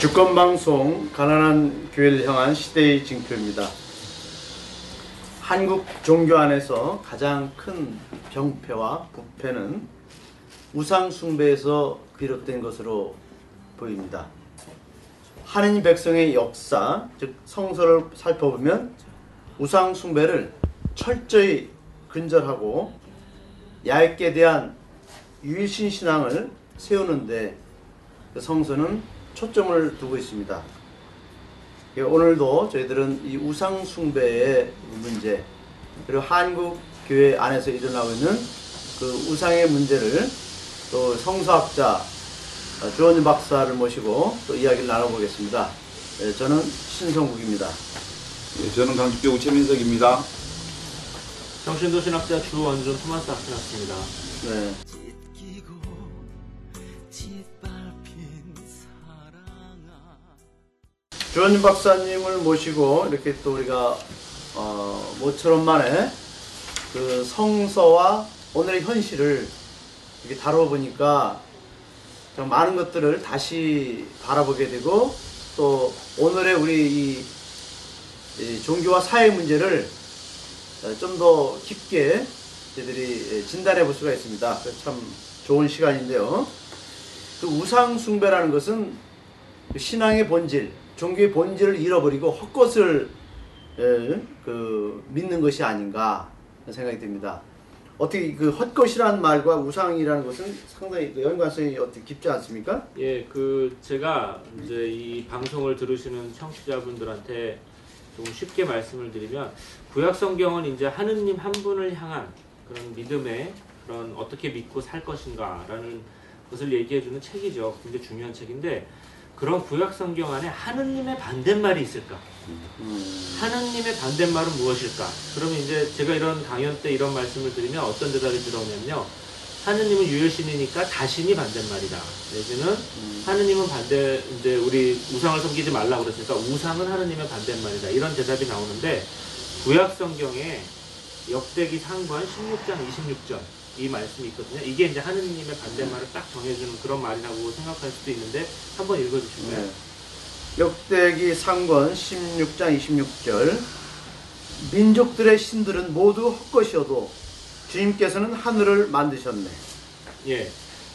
주권방송 가난한 교회를 향한 시대의 징표입니다. 한국 종교 안에서 가장 큰 병폐와 부패는 우상 숭배에서 비롯된 것으로 보입니다. 하느님 백성의 역사, 즉 성서를 살펴보면 우상 숭배를 철저히 근절하고 얇게 대한 유일신 신앙을 세우는데 그 성서는 초점을 두고 있습니다. 예, 오늘도 저희들은 이 우상 숭배의 문제 그리고 한국 교회 안에서 일어나고 있는 그 우상의 문제를 또 성서학자 어, 주원진 박사를 모시고 또 이야기를 나눠보겠습니다. 예, 저는 신성국입니다. 예, 저는 강주교 최민석입니다. 정신도 신학자 주원준 토마스 학생학습니다. 네. 주원진 박사님을 모시고 이렇게 또 우리가 어, 모처럼 만에 그 성서와 오늘의 현실을 이렇게 다뤄보니까 좀 많은 것들을 다시 바라보게 되고 또 오늘의 우리 이, 이 종교와 사회 문제를 어, 좀더 깊게 저희들이 진단해 볼 수가 있습니다. 참 좋은 시간인데요. 그 우상 숭배라는 것은 그 신앙의 본질, 종교의 본질을 잃어버리고 헛것을 에, 그 믿는 것이 아닌가 생각이 듭니다. 어떻게 그 헛것이라는 말과 우상이라는 것은 상당히 그 연관성이 어떻게 깊지 않습니까? 예, 그 제가 이제 이 방송을 들으시는 청취자분들한테 좀 쉽게 말씀을 드리면 구약 성경은 이제 하느님 한 분을 향한 그런 믿음의 그런 어떻게 믿고 살 것인가라는 것을 얘기해 주는 책이죠. 굉장히 중요한 책인데 그런 구약 성경 안에 하느님의 반대말이 있을까? 음, 하느님의 반대말은 무엇일까? 그러면 이제 제가 이런 강연 때 이런 말씀을 드리면 어떤 대답이 들어오냐면요. 하느님은 유일신이니까 다신이 반대말이다. 내지는 음, 하느님은 반대, 이제 우리 우상을 섬기지 말라고 그랬으니까 우상은 하느님의 반대말이다. 이런 대답이 나오는데 구약 성경에 역대기 상관 16장 26절 이 말씀이 있거든요. 이게 이제 하느님의 반대말을 딱 정해주는 그런 말이라고 생각할 수도 있는데 한번 읽어주실까요? 네. 역대기 상권 16장 26절 민족들의 신들은 모두 헛것이어도 주님께서는 하늘을 만드셨네. 예,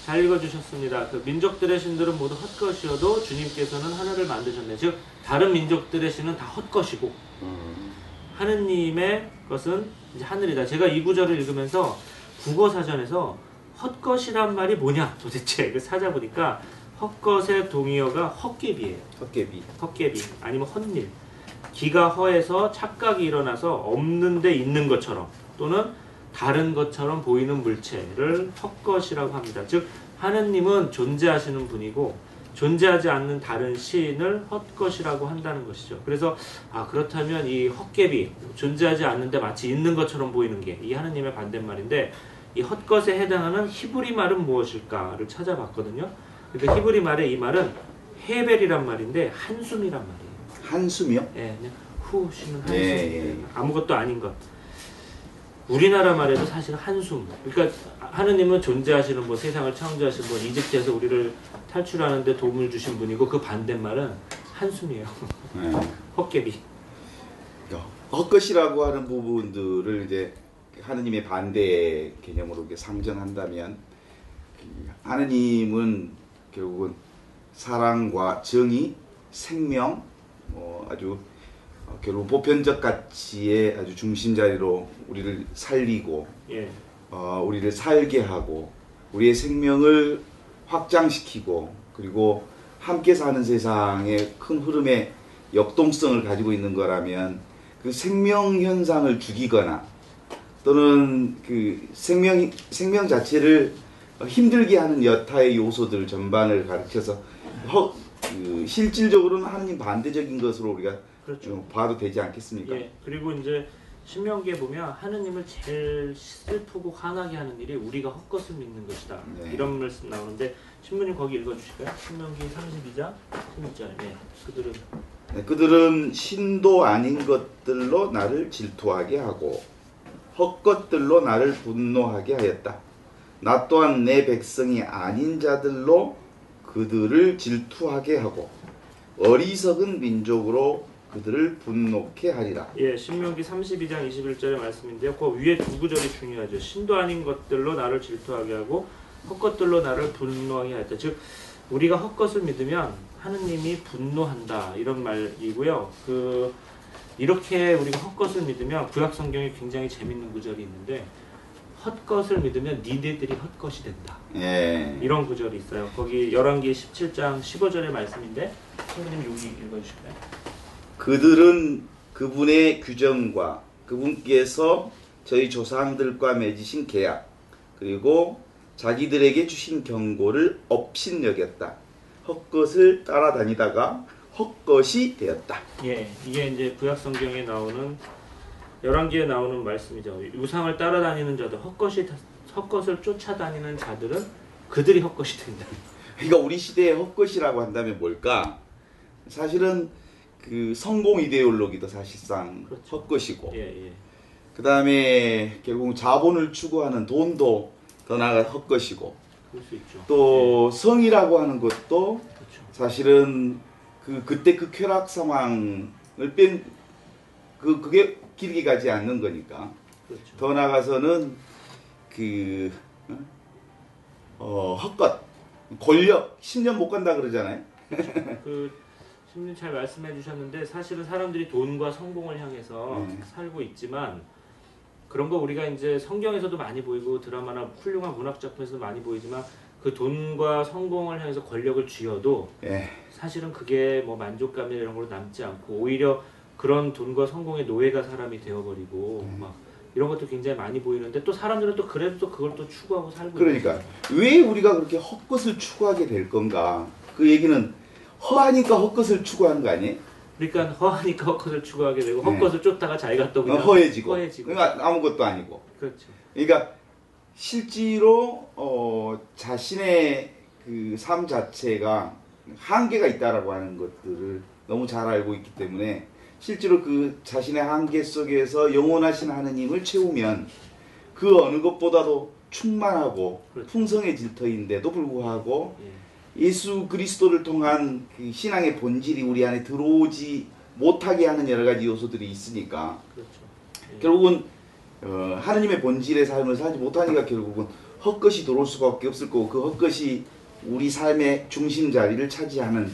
잘 읽어주셨습니다. 그 민족들의 신들은 모두 헛것이어도 주님께서는 하늘을 만드셨네. 즉 다른 민족들의 신은 다 헛것이고 음, 하느님의 것은 이제 하늘이다. 제가 이 구절을 읽으면서 국어 사전에서 헛것이란 말이 뭐냐 도대체 그 찾아보니까 헛것의 동의어가 헛개비예요. 헛개비. 헛개비 아니면 헛일. 기가 허해서 착각이 일어나서 없는데 있는 것처럼 또는 다른 것처럼 보이는 물체를 헛것이라고 합니다. 즉 하느님은 존재하시는 분이고 존재하지 않는 다른 시인을 헛것이라고 한다는 것이죠. 그래서 아 그렇다면 이 헛개비 존재하지 않는데 마치 있는 것처럼 보이는 게 이 하느님의 반대말인데 이 헛것에 해당하는 히브리 말은 무엇일까를 찾아봤거든요. 근데 히브리 말의 이 말은 헤벨이란 말인데 한숨이란 말이에요. 한숨이요? 예, 그냥 후 쉬는 한숨. 예, 예. 아무것도 아닌 것. 우리나라 말에도 사실 한숨. 그러니까 하느님은 존재하시는 분, 세상을 창조하신 분, 이집트에서 우리를 탈출하는데 도움을 주신 분이고 그 반대말은 한숨이에요. 네. 헛개비. 헛것이라고 하는 부분들을 이제 하느님의 반대 개념으로 이렇게 상정한다면 그 하느님은 결국은 사랑과 정의, 생명, 뭐 아주 어, 결국 보편적 가치의 아주 중심 자리로 우리를 살리고 예. 어, 우리를 살게 하고 우리의 생명을 확장시키고 그리고 함께 사는 세상의 큰 흐름의 역동성을 가지고 있는 거라면 그 생명 현상을 죽이거나 또는 그 생명 생명 자체를 힘들게 하는 여타의 요소들 전반을 가르쳐서 허, 그 실질적으로는 하느님 반대적인 것으로 우리가 그렇죠. 좀 봐도 되지 않겠습니까? 예. 그리고 이제 신명기에 보면 하느님을 제일 슬프고 화나게 하는 일이 우리가 헛것을 믿는 것이다. 네. 이런 말씀 나오는데 신부님 거기 읽어주실까요? 신명기 32장 16절. 예. 그들은 네, 그들은 신도 아닌 것들로 나를 질투하게 하고 헛것들로 나를 분노하게 하였다. 나 또한 내 백성이 아닌 자들로 그들을 질투하게 하고 어리석은 민족으로 그들을 분노케 하리라. 예, 신명기 32장 21절의 말씀인데요. 그 위에 두 구절이 중요하죠. 신도 아닌 것들로 나를 질투하게 하고 헛것들로 나를 분노하게 하였다. 즉 우리가 헛것을 믿으면 하느님이 분노한다 이런 말이고요. 그 이렇게 우리가 헛것을 믿으면 구약 성경에 굉장히 재밌는 구절이 있는데 헛것을 믿으면 니네들이 헛것이 된다. 예. 이런 구절이 있어요. 거기 열왕기 17장 15절의 말씀인데 선생님 여기 읽어 주실까요? 그들은 그분의 규정과 그분께서 저희 조상들과 맺으신 계약 그리고 자기들에게 주신 경고를 업신여겼다. 헛것을 따라다니다가 헛것이 되었다. 예, 이게 이제 구약 성경에 나오는 열왕기에 나오는 말씀이죠. 우상을 따라다니는 자들, 헛것이 헛것을 쫓아다니는 자들은 그들이 헛것이 된다. 그러니까 우리 시대의 헛것이라고 한다면 뭘까? 사실은 그 성공 이데올로기도 사실상 그렇죠. 헛것이고 예, 예. 그 다음에 결국 자본을 추구하는 돈도 더 나아가 헛것이고. 또 성이라고 하는 것도 예, 그렇죠. 사실은 그 그때 그 쾌락 상황을 뺀 그 그게 길게 가지 않는 거니까 그렇죠. 더 나아가서는 그 어? 어, 헛것 권력 10년 못 간다 그러잖아요. 그 신님 잘 말씀해 주셨는데 사실은 사람들이 돈과 성공을 향해서 네. 살고 있지만 그런 거 우리가 이제 성경에서도 많이 보이고 드라마나 훌륭한 문학 작품에서도 많이 보이지만 그 돈과 성공을 향해서 권력을 쥐어도 예. 사실은 그게 뭐 만족감이 이런 걸로 남지 않고 오히려 그런 돈과 성공의 노예가 사람이 되어버리고 음. 막 이런 것도 굉장히 많이 보이는데 또 사람들은 또 그래도 또 그걸 또 추구하고 살고 그러니까 왜 우리가 그렇게 헛것을 추구하게 될 건가? 그 얘기는 허하니까 헛것을 추구하는 거 아니에요? 그러니까 허하니까 헛것을 추구하게 되고 네. 헛것을 쫓다가 자기가 또 어, 그냥 허해지고. 허해지고 그러니까 아무것도 아니고. 그렇죠. 그러니까 실제로 어, 자신의 그 삶 자체가 한계가 있다라고 하는 것들을 너무 잘 알고 있기 때문에 실제로 그 자신의 한계 속에서 영원하신 하느님을 채우면 그 어느 것보다도 충만하고 그렇죠. 풍성해질 터인데도 불구하고 예. 예수 그리스도를 통한 그 신앙의 본질이 우리 안에 들어오지 못하게 하는 여러 가지 요소들이 있으니까 그렇죠. 예. 결국은 어, 하느님의 본질의 삶을 살지 못하니까 결국은 헛것이 들어올 수밖에 없을 거고 그 헛것이 우리 삶의 중심 자리를 차지하는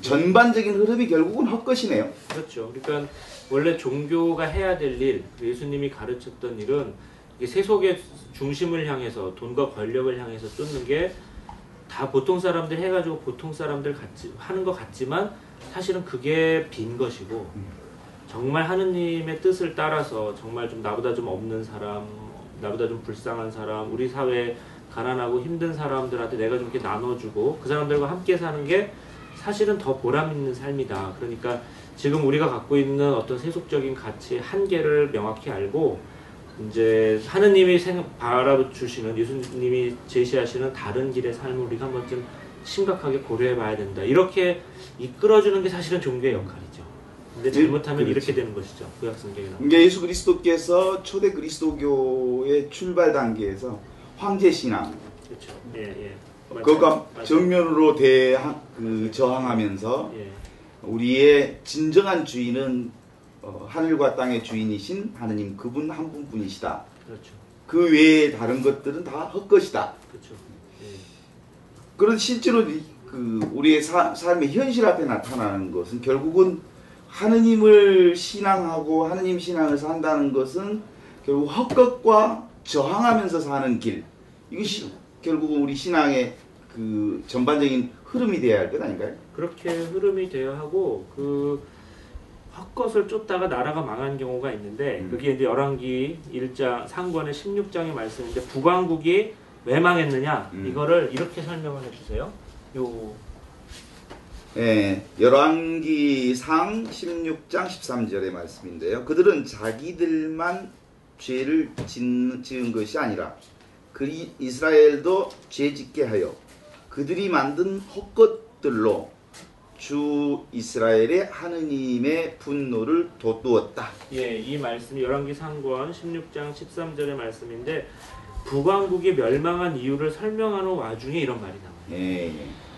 전반적인 흐름이 결국은 헛것이네요. 그렇죠. 그러니까 원래 종교가 해야 될 일, 예수님이 가르쳤던 일은 세속의 중심을 향해서 돈과 권력을 향해서 쫓는 게 다 보통 사람들 해가지고 보통 사람들 같이 하는 것 같지만 사실은 그게 빈 것이고 정말 하느님의 뜻을 따라서 정말 좀 나보다 좀 없는 사람, 나보다 좀 불쌍한 사람, 우리 사회에 가난하고 힘든 사람들한테 내가 좀 이렇게 나눠주고 그 사람들과 함께 사는 게 사실은 더 보람 있는 삶이다. 그러니까 지금 우리가 갖고 있는 어떤 세속적인 가치의 한계를 명확히 알고 이제 하느님이 생, 바라주시는 예수님이 제시하시는 다른 길의 삶을 우리가 한 번쯤 심각하게 고려해 봐야 된다. 이렇게 이끌어주는 게 사실은 종교의 역할이죠. 근데 잘못하면 그렇지. 이렇게 되는 것이죠. 구약 성경에 나오는. 이게 예수 그리스도께서 초대 그리스도교의 출발 단계에서 황제 신앙 그렇죠. 예, 예. 그것과 맞아요. 정면으로 대항 그 저항하면서 예. 우리의 진정한 주인은 어, 하늘과 땅의 주인이신 하느님 그분 한 분뿐이시다. 그렇죠. 그 외에 다른 것들은 다 헛것이다. 그렇죠. 예. 그런 실제로 이- 그 우리의 사- 삶의 현실 앞에 나타나는 것은 결국은 하느님을 신앙하고 하느님 신앙을 산다는 것은 결국 헛것과 저항하면서 사는 길 이것이 결국은 우리 신앙의 그 전반적인 흐름이 되어야 할 것 아닌가요? 그렇게 흐름이 되어야 하고 그 헛것을 쫓다가 나라가 망한 경우가 있는데 음. 그게 이제 열왕기 1장 상권의 16장의 말씀인데 북왕국이 왜 망했느냐 음. 이거를 이렇게 설명을 해주세요. 요 예, 열왕기상 16장 13절의 말씀인데요. 그들은 자기들만 죄를 지은 것이 아니라 그 이- 이스라엘도 죄 짓게 하여 그들이 만든 헛것들로 주 이스라엘의 하느님의 분노를 돋두었다. 예, 이 말씀이 열왕기 상권 16장 13절의 말씀인데 북왕국이 멸망한 이유를 설명하는 와중에 이런 말이 나와요. 예,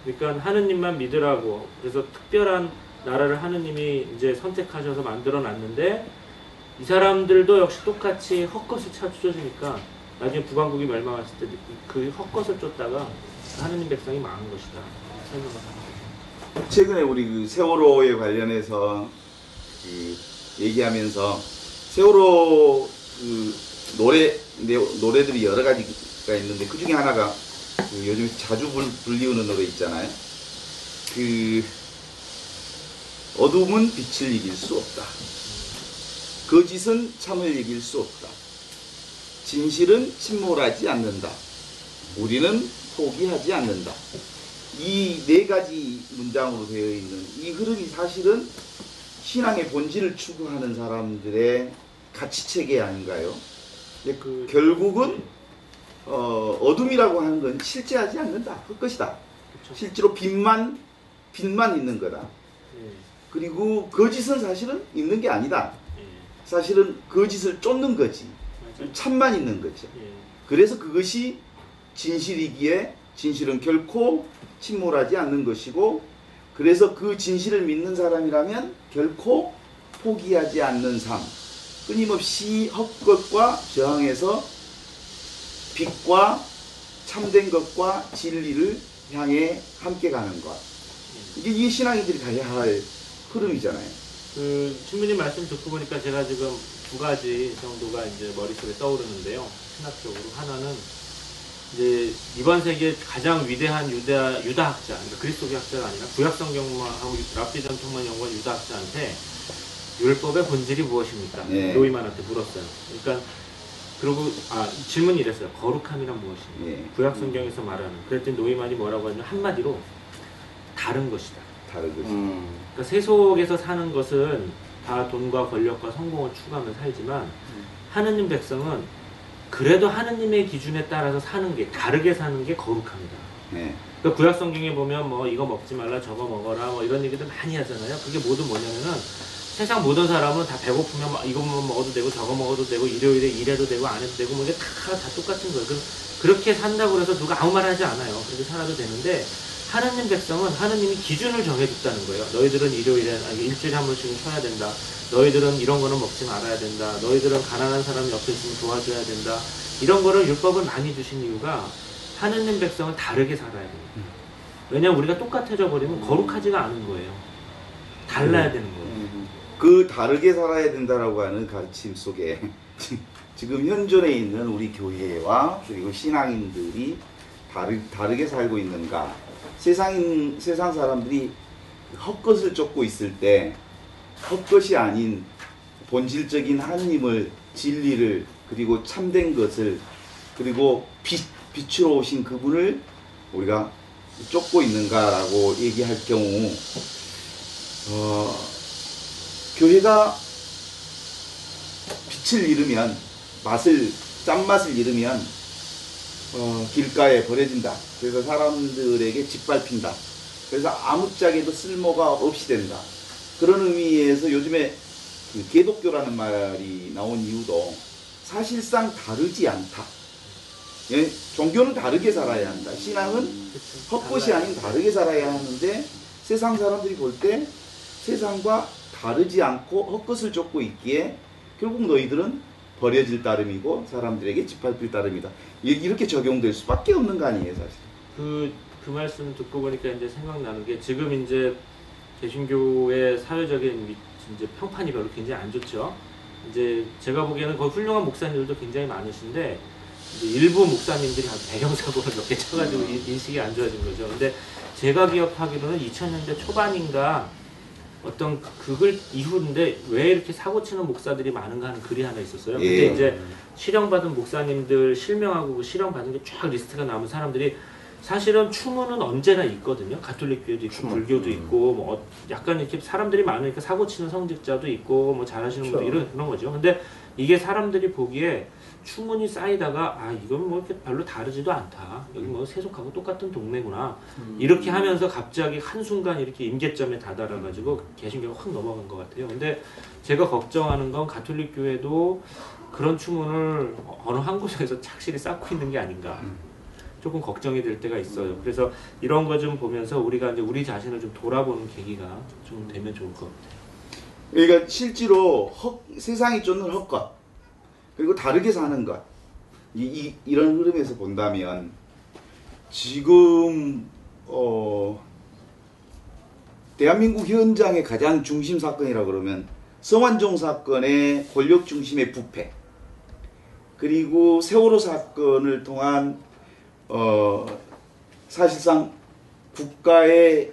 그러니까 하느님만 믿으라고 그래서 특별한 나라를 하느님이 이제 선택하셔서 만들어 놨는데 이 사람들도 역시 똑같이 헛것을 찾으니까 나중에 북왕국이 멸망했을 때 그 헛것을 쫓다가 하느님 백성이 망한 것이다. 설명을 합니다. 최근에 우리 그 세월호에 관련해서 그 얘기하면서 세월호 그 노래 내- 노래들이 여러 가지가 있는데 그 중에 하나가 그 요즘 자주 불, 불리우는 노래 있잖아요. 그 어둠은 빛을 이길 수 없다. 거짓은 참을 이길 수 없다. 진실은 침몰하지 않는다. 우리는 포기하지 않는다. 이 네 가지 문장으로 되어 있는 이 흐름이 사실은 신앙의 본질을 추구하는 사람들의 가치 체계 아닌가요? 근데 그 결국은 어, 어둠이라고 하는 건 실제하지 않는다. 헛것이다. 그렇죠. 실제로 빛만 빛만 있는 거다. 예, 그리고 거짓은 사실은 있는 게 아니다. 예, 사실은 거짓을 쫓는 거지. 맞아요. 참만 있는 거죠. 예, 그래서 그것이 진실이기에 진실은 결코 침몰하지 않는 것이고 그래서 그 진실을 믿는 사람이라면 결코 포기하지 않는 삶 끊임없이 헛것과 저항해서 빛과 참된 것과 진리를 향해 함께 가는 것 이게 이 신앙인들이 가야 할 흐름이잖아요. 그 신부님 말씀 듣고 보니까 제가 지금 두 가지 정도가 이제 머릿속에 떠오르는데요. 신학적으로 하나는 이제 이번 세기에 가장 위대한 유다 유다학자, 그러니까 그리스도교 학자가 아니라 구약 성경하고 랍비 전통만 연구한 유다학자한테 율법의 본질이 무엇입니까? 네. 노이만한테 물었어요. 그러니까 그리고 아 질문이 이랬어요. 거룩함이란 무엇입니까? 예. 구약 성경에서 말하는. 그랬더니 노이만이 뭐라고 하냐면 한마디로 다른 것이다. 다른 것이. 그러니까 세속에서 사는 것은 다 돈과 권력과 성공을 추구하며 살지만 하느님 백성은 그래도 하느님의 기준에 따라서 사는 게 다르게 사는 게 거룩합니다. 네. 그러니까 구약 성경에 보면 뭐 이거 먹지 말라 저거 먹어라 뭐 이런 얘기들 많이 하잖아요. 그게 모두 뭐냐면은 세상 모든 사람은 다 배고프면 막 이것만 먹어도 되고 저거 먹어도 되고 일요일에 일해도 되고 안 해도 되고 뭐 이게 다, 다 똑같은 거예요. 그, 그렇게 산다고 해서 누가 아무 말 하지 않아요. 그렇게 살아도 되는데 하느님 백성은 하느님이 기준을 정해줬다는 거예요. 너희들은 일요일에 아니 일주일에 한 번씩은 쉬어야 된다. 너희들은 이런 거는 먹지 말아야 된다. 너희들은 가난한 사람 옆에 있으면 도와줘야 된다. 이런 거를 율법을 많이 주신 이유가 하느님 백성은 다르게 살아야 됩니다. 왜냐면 우리가 똑같아져 버리면 거룩하지가 않은 거예요. 달라야 되는 거예요. 그 다르게 살아야 된다라고 하는 가르침 속에 지금 현존에 있는 우리 교회와 그리고 신앙인들이 다르, 다르게 살고 있는가. 세상인 세상 사람들이 헛것을 쫓고 있을 때 헛것이 아닌 본질적인 하나님을 진리를 그리고 참된 것을 그리고 빛 빛으로 오신 그분을 우리가 쫓고 있는가라고 얘기할 경우 어, 교회가 빛을 잃으면 맛을 짠맛을 잃으면 어, 길가에 버려진다. 그래서 사람들에게 짓밟힌다. 그래서 아무짝에도 쓸모가 없이 된다. 그런 의미에서 요즘에 그 개독교라는 말이 나온 이유도 사실상 다르지 않다. 예? 종교는 다르게 살아야 한다. 신앙은 헛것이 아닌 다르게 살아야 하는데 세상 사람들이 볼 때 세상과 다르지 않고 헛것을 쫓고 있기에 결국 너희들은 버려질 따름이고 사람들에게 짓밟힐 따름이다. 이- 이렇게 적용될 수밖에 없는 거 아니에요, 사실. 그, 그 말씀 듣고 보니까 이제 생각나는 게 지금 이제 개신교의 사회적인 위- 이제 평판이 별로 굉장히 안 좋죠. 이제 제가 보기에는 거기 훌륭한 목사님들도 굉장히 많으신데 일부 목사님들이 아주 대형사고를 몇 개 쳐가지고 인- 인식이 안 좋아진 거죠. 근데 제가 기억하기로는 2000년대 초반인가 어떤 그글 이후인데 왜 이렇게 사고 치는 목사들이 많은가 하는 글이 하나 있었어요. 근데 예. 이제 실형받은 목사님들 실명하고 그 실형받은 게 쫙 리스트가 남은 사람들이 사실은 추모는 언제나 있거든요. 가톨릭교도 있고 불교도 있고 뭐 어- 약간 이렇게 사람들이 많으니까 사고 치는 성직자도 있고 뭐 잘하시는 분도 그렇죠. 이런 그런 거죠. 근데 이게 사람들이 보기에 추문이 쌓이다가 아 이건 뭐 이렇게 별로 다르지도 않다. 여기 뭐 세속하고 똑같은 동네구나. 이렇게 하면서 갑자기 한 순간 이렇게 임계점에 다다라 가지고 개신교가 확 넘어간 것 같아요. 근데 제가 걱정하는 건 가톨릭 교회도 그런 추문을 어느 한 곳에서 착실히 쌓고 있는 게 아닌가. 조금 걱정이 될 때가 있어요. 그래서 이런 거 좀 보면서 우리가 이제 우리 자신을 좀 돌아보는 계기가 좀 되면 좋을 것 같아요. 그러니까 실제로 헛, 세상이 쫓는 헛것 그리고 다르게 사는 것. 이, 이, 이런 흐름에서 본다면 지금 어, 대한민국 현장의 가장 중심 사건이라 그러면 성완종 사건의 권력 중심의 부패. 그리고 세월호 사건을 통한 어, 사실상 국가의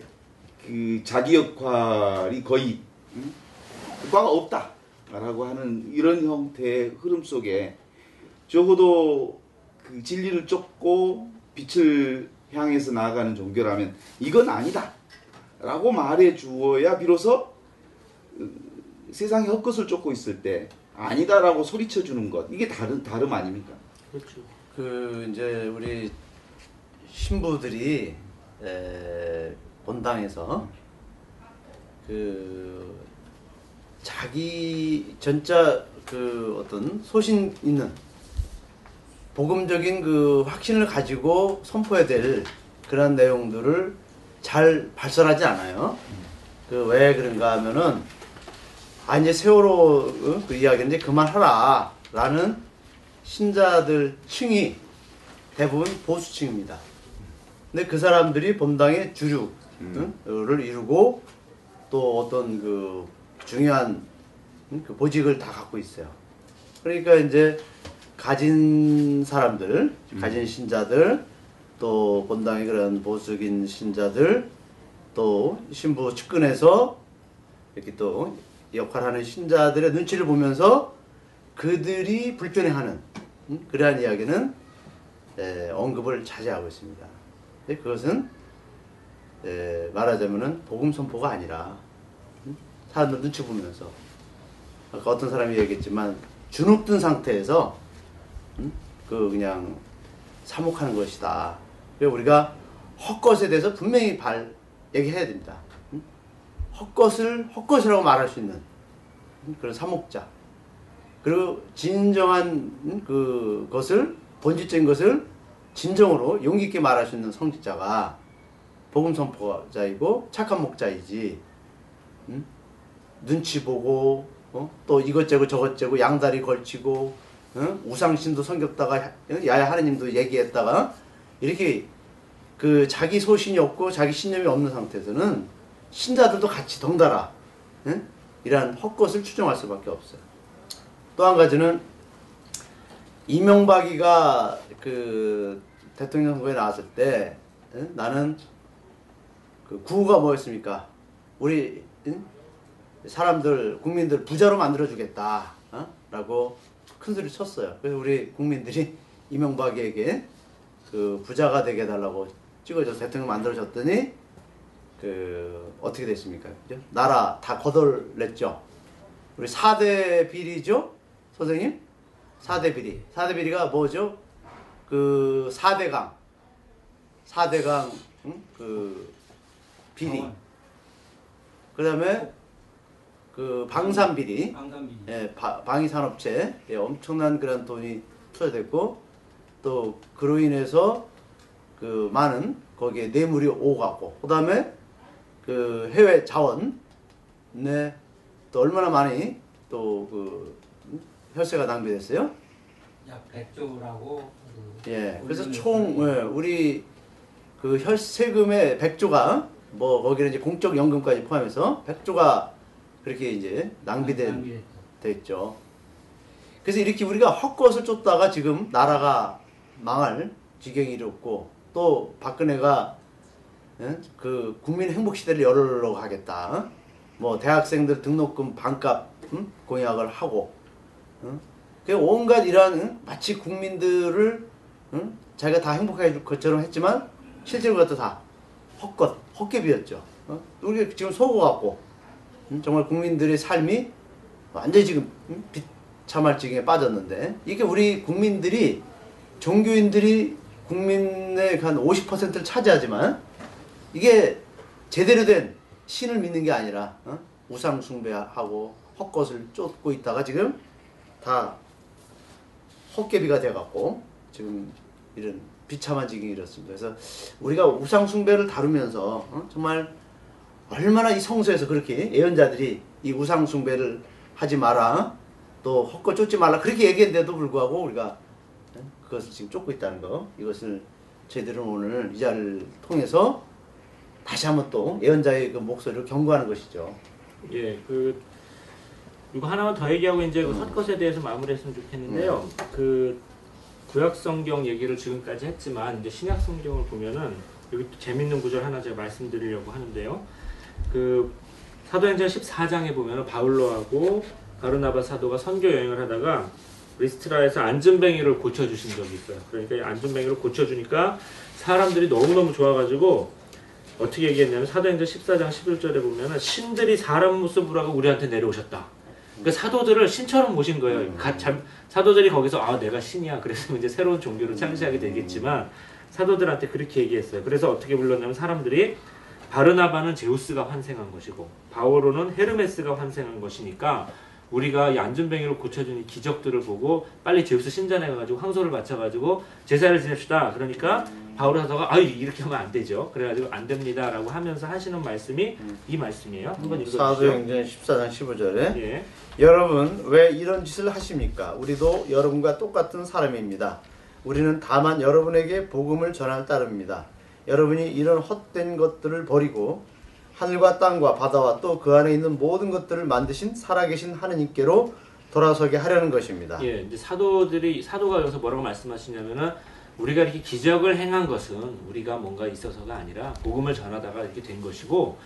그 자기 역할이 거의 음? 효과가 없다 라고 하는 이런 형태의 흐름 속에 적어도 그 진리를 쫓고 빛을 향해서 나아가는 종교라면 이건 아니다 라고 말해 주어야 비로소 어, 세상의 헛것을 쫓고 있을 때 아니다라고 소리쳐 주는 것 이게 다른 다름 아닙니까? 그렇죠. 그 이제 우리 신부들이 에, 본당에서 그 자기 전자 그 어떤 소신 있는 복음적인 그 확신을 가지고 선포해야 될 그런 내용들을 잘 발설하지 않아요. 그 왜 그런가 하면은 아 이제 세월호 어? 그 이야기인데 그만하라 라는 신자들 층이 대부분 보수층입니다. 근데 그 사람들이 본당의 주류를 이루고 또 어떤 그 중요한 음, 그 보직을 다 갖고 있어요. 그러니까 이제 가진 사람들, 가진 신자들, 또 본당의 그런 보수적인 신자들, 또 신부 측근에서 이렇게 또 역할하는 신자들의 눈치를 보면서 그들이 불편해하는 음, 그러한 이야기는 에, 언급을 자제하고 있습니다. 그것은 에, 말하자면은 복음 선포가 아니라 음, 사람들 눈치 보면서 아까 어떤 사람이 얘기했지만 주눅든 상태에서 음, 그 그냥 사목하는 것이다. 우리가 헛것에 대해서 분명히 발 얘기해야 됩니다. 음? 헛것을 헛것이라고 말할 수 있는 음, 그런 사목자. 그리고 진정한 음, 그 것을 본질적인 것을 진정으로 용기 있게 말할 수 있는 성직자가 복음 선포자이고 착한 목자이지. 음? 눈치 보고 어? 또 이것저것 저것저것 양다리 걸치고 어? 우상신도 섬겼다가 야야 하느님도 얘기했다가 이렇게 그 자기 소신이 없고 자기 신념이 없는 상태에서는 신자들도 같이 덩달아 응? 이러한 헛것을 추정할 수밖에 없어요. 또 한 가지는 이명박이가 그 대통령 선거에 나왔을 때 응? 나는 그 구호가 뭐였습니까? 우리 응? 사람들 국민들 부자로 만들어 주겠다 어? 라고 큰 소리 쳤어요. 그래서 우리 국민들이 이명박에게 그 부자가 되게 해달라고 찍어줘서 대통령 만들어줬더니 그 어떻게 됐습니까? 그죠? 나라 다 거덜냈죠. 우리 4대 비리죠? 선생님? 4대 비리. 4대 비리가 뭐죠? 그 4대강. 4대강 응? 그 비리. 그 다음에 그 방산 비리. 방산비리. 예, 바- 방위산업체에 예, 엄청난 그런 돈이 투자됐고 또 그로 인해서 그 많은 거기에 뇌물이 오가고 그다음에 그 해외 자원에 또 얼마나 많이 또 그 혈세가 낭비됐어요? 약 100조라고. 그 예. 그래서 총. 예, 우리 그 혈세금의 100조가 뭐 거기는 이제 공적 연금까지 포함해서 100조가 그렇게 이제 낭비된. 됐죠. 그래서 이렇게 우리가 헛것을 쫓다가 지금 나라가 망할 지경이 이르렀고 또 박근혜가 예? 그 국민 행복 시대를 가겠다. 어? 뭐 대학생들 등록금 반값 음? 공약을 하고 어? 그 온갖 이러한 응? 마치 국민들을 응? 자기가 다 행복하게 해줄 것처럼 했지만 실제로 그것도 다 헛것 헛개비였죠. 어? 우리 지금 속어갖고 음, 정말 국민들의 삶이 완전히 지금 음, 비참할지경에 빠졌는데 이게 우리 국민들이 종교인들이 국민의 한 50%를 차지하지만 이게 제대로 된 신을 믿는 게 아니라 어? 우상 숭배하고 헛것을 쫓고 있다가 지금 다 헛개비가 돼갖고 지금 이런 비참한 지경이 이렇습니다. 그래서 우리가 우상 숭배를 다루면서 어? 정말 얼마나 이 성서에서 그렇게 예언자들이 이 우상 숭배를 하지 마라 또 헛것 쫓지 말라 그렇게 얘기했는데도 불구하고 우리가 어? 그것을 지금 쫓고 있다는 거 이것을 저희들은 오늘 이 자리를 통해서 다시 한번 또 예언자의 그 목소리를 경고하는 것이죠. 예, 그 이거 하나만 더 얘기하고 이제 그 헛것에 대해서 마무리했으면 좋겠는데요. 그 구약 성경 얘기를 지금까지 했지만 이제 신약 성경을 보면은 여기 또 재밌는 구절 하나 제가 말씀드리려고 하는데요. 그 사도행전 14장에 보면은 바울로하고 가르나바 사도가 선교 여행을 하다가 리스트라에서 안전뱅이를 고쳐주신 적이 있어요. 그러니까 이 안전뱅이를 고쳐주니까 사람들이 너무너무 좋아가지고 어떻게 얘기했냐면 사도행전 14장 11절에 보면은 신들이 사람 모습으로 하고 우리한테 내려오셨다. 그러니까 사도들을 신처럼 모신 거예요. 가- 참- 사도들이 거기서 아 내가 신이야. 그래서 이제 새로운 종교를 창시하게 되겠지만 사도들한테 그렇게 얘기했어요. 그래서 어떻게 불렀냐면 사람들이 바르나바는 제우스가 환생한 것이고 바오로는 헤르메스가 환생한 것이니까 우리가 이 안전뱅이로 고쳐준 이 기적들을 보고 빨리 제우스 신전해가지고 황소를 바쳐가지고 제사를 지냅시다. 그러니까 바울 사도가 아 이렇게 하면 안 되죠. 그래가지고 안 됩니다라고 하면서 하시는 말씀이 이 말씀이에요. 한번 읽어주시죠. 사도행전 14장 15절에 예. 여러분 왜 이런 짓을 하십니까? 우리도 여러분과 똑같은 사람입니다. 우리는 다만 여러분에게 복음을 전할 따름입니다. 여러분이 이런 헛된 것들을 버리고 하늘과 땅과 바다와 또 그 안에 있는 모든 것들을 만드신 살아계신 하느님께로 돌아서게 하려는 것입니다. 예, 이제 사도들이 사도가 여기서 뭐라고 말씀하시냐면은 우리가 이렇게 기적을 행한 것은 우리가 뭔가 있어서가 아니라 복음을 전하다가 이렇게 된 것이고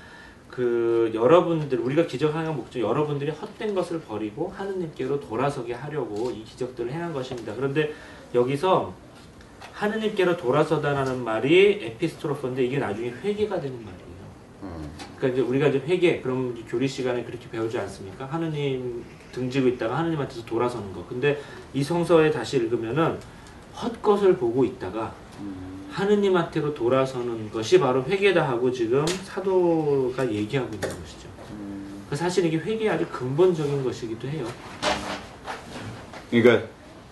그 여러분들 우리가 기적하는 목적 여러분들이 헛된 것을 버리고 하느님께로 돌아서게 하려고 이 기적들을 행한 것입니다. 그런데 여기서 하느님께로 돌아서다라는 말이 에피스트로프인데 이게 나중에 회개가 되는 말이에요. 그러니까 이제 우리가 이제 회개 그럼 이제 교리 시간에 그렇게 배우지 않습니까? 하느님 등지고 있다가 하느님한테서 돌아서는 거. 근데 이 성서에 다시 읽으면은 헛것을 보고 있다가 하느님한테로 돌아서는 것이 바로 회개다 하고 지금 사도가 얘기하고 있는 것이죠. 그 사실 이게 회개의 아주 근본적인 것이기도 해요. 그러니까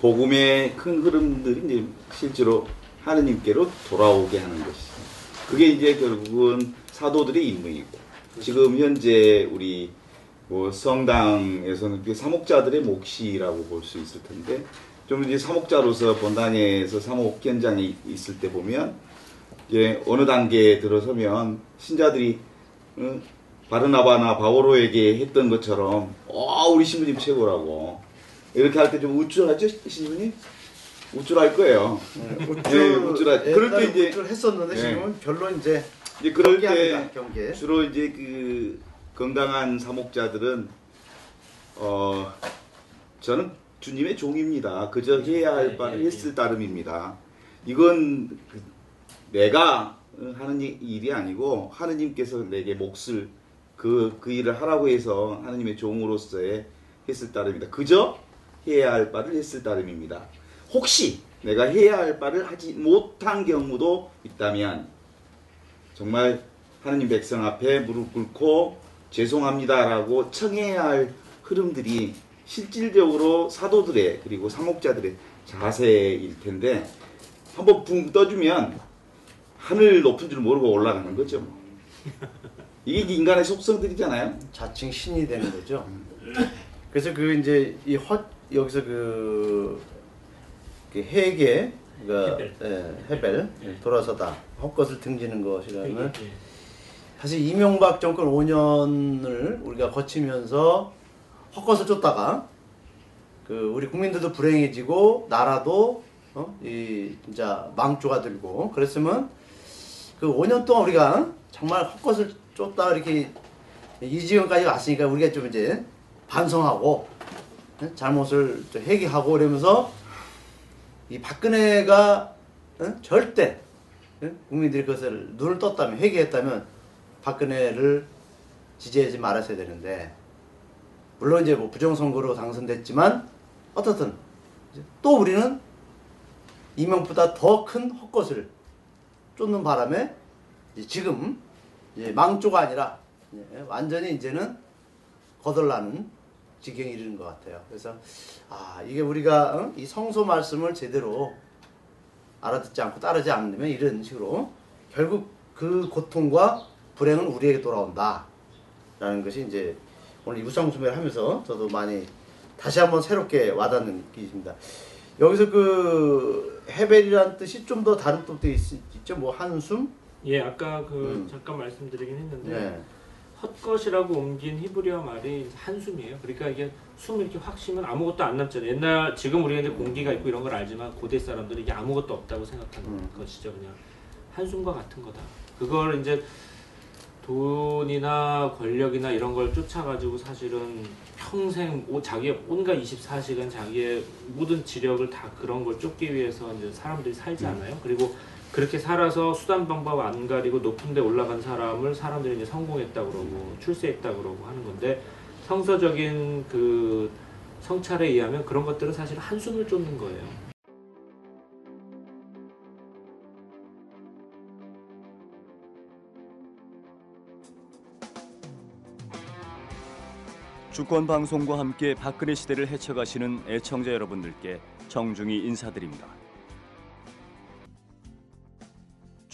복음의 큰 흐름들이 이제 실제로 하느님께로 돌아오게 하는 것이. 그게 이제 결국은 사도들의 임무이고 지금 현재 우리 뭐 성당에서는 그 사목자들의 몫이라고 볼 수 있을 텐데 좀 이제 사목자로서 본당에서 사목 현장에 있을 때 보면 이제 어느 단계에 들어서면 신자들이 어, 바르나바나 바오로에게 했던 것처럼 어 우리 신부님 최고라고 이렇게 할 때 좀 우쭐하죠 신부님 우쭐할 거예요. 예, 우쭐하- 그럴 때 이제- 우쭐 했었는데 예. 지금은 별로 이제 이제 그럴 때 경계. 주로 이제 그 건강한 사목자들은 어 저는 주님의 종입니다. 그저 해야 할 네, 바를 네, 했을 따름입니다. 이건 그 내가 하는 이- 일이 아니고 하느님께서 내게 몫을 그, 그 일을 하라고 해서 하느님의 종으로서의 했을 따름입니다. 그저 해야 할 바를 했을 따름입니다. 혹시 내가 해야 할 바를 하지 못한 경우도 있다면 정말 하느님 백성 앞에 무릎 꿇고 죄송합니다라고 청해야 할 흐름들이 실질적으로 사도들의 그리고 사목자들의 자세일 텐데 한번 붕 떠주면 하늘 높은 줄 모르고 올라가는 거죠. 이게 인간의 속성들이잖아요. 자칭 신이 되는 거죠. 그래서 그 이제 이 헛 여기서 그, 그 해계 그 헤벨. 예, 헤벨 네. 돌아서다 헛것을 등지는 것이라는 회개. 예. 사실 이명박 정권 5년을 우리가 거치면서 헛것을 쫓다가 그 우리 국민들도 불행해지고 나라도 어? 이 진짜 망조가 들고 그랬으면 그 5년 동안 우리가 정말 헛것을 쫓다가 이렇게 이 지경까지 왔으니까 우리가 좀 이제 반성하고 어? 잘못을 좀 회개하고 그러면서 이 박근혜가 어? 절대 어? 국민들이 그것을 눈을 떴다면 회개했다면 박근혜를 지지하지 말았어야 되는데 물론 이제 뭐 부정선거로 당선됐지만 어떻든 또 우리는 이명보다 더 큰 헛것을 쫓는 바람에 이제 지금 이제 망조가 아니라 완전히 이제는 거덜나는 지경에 이르는 것 같아요. 그래서 아 이게 우리가 어? 이 성소 말씀을 제대로 알아듣지 않고 따르지 않으면 이런 식으로 결국 그 고통과 불행은 우리에게 돌아온다. 라는 것이 이제 오늘 이 우상숭배를 하면서 저도 많이 다시 한번 새롭게 와닿는 기입니다. 여기서 그 헤벨이라는 뜻이 좀 더 다른 뜻도 있, 있죠. 뭐 한숨? 예, 아까 그 음. 잠깐 말씀드리긴 했는데 네. 헛것이라고 옮긴 히브리어 말이 한숨이에요. 그러니까 이게 숨 이렇게 확 쉬면 아무것도 안 남잖아요. 옛날 지금 우리가 이제 공기가 있고 이런 걸 알지만 고대 사람들은 이게 아무것도 없다고 생각하는 음. 것이죠. 그냥 한숨과 같은 거다. 그걸 이제 돈이나 권력이나 이런 걸 쫓아가지고 사실은 평생 오- 자기의 온갖 24시간 자기의 모든 지력을 다 그런 걸 쫓기 위해서 이제 사람들이 살지 않아요. 그리고 그렇게 살아서 수단 방법 안 가리고 높은 데 올라간 사람을 사람들이 이제 성공했다 그러고 출세했다 그러고 하는 건데 성서적인 그 성찰에 의하면 그런 것들은 사실 한숨을 쫓는 거예요. 주권 방송과 함께 박근혜 시대를 헤쳐가시는 애청자 여러분들께 정중히 인사드립니다.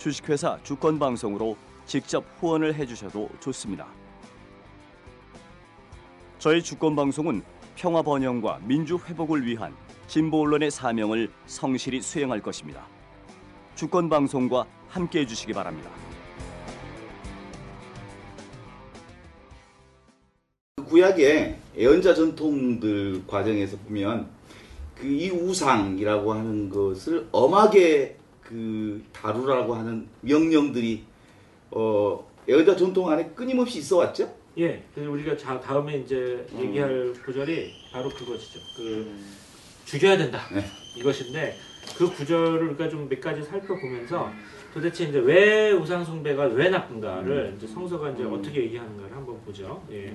주식회사 주권방송으로 직접 후원을 해주셔도 좋습니다. 저희 주권방송은 평화 번영과 민주 회복을 위한 진보 언론의 사명을 성실히 수행할 것입니다. 주권방송과 함께해 주시기 바랍니다. 그 구약의 예언자 전통들 과정에서 보면 그 이 우상이라고 하는 것을 엄하게 그 다루라고 하는 명령들이 어 예언자 전통 안에 끊임없이 있어 왔죠. 예, 그래서 우리가 자, 다음에 이제 얘기할 구절이 바로 그것이죠. 그 죽여야 된다 네. 이것인데 그 구절을 우리가 좀 몇 가지 살펴보면서 도대체 이제 왜 우상 숭배가 왜 나쁜가를 이제 성서가 이제 어떻게 얘기하는가를 한번 보죠. 예.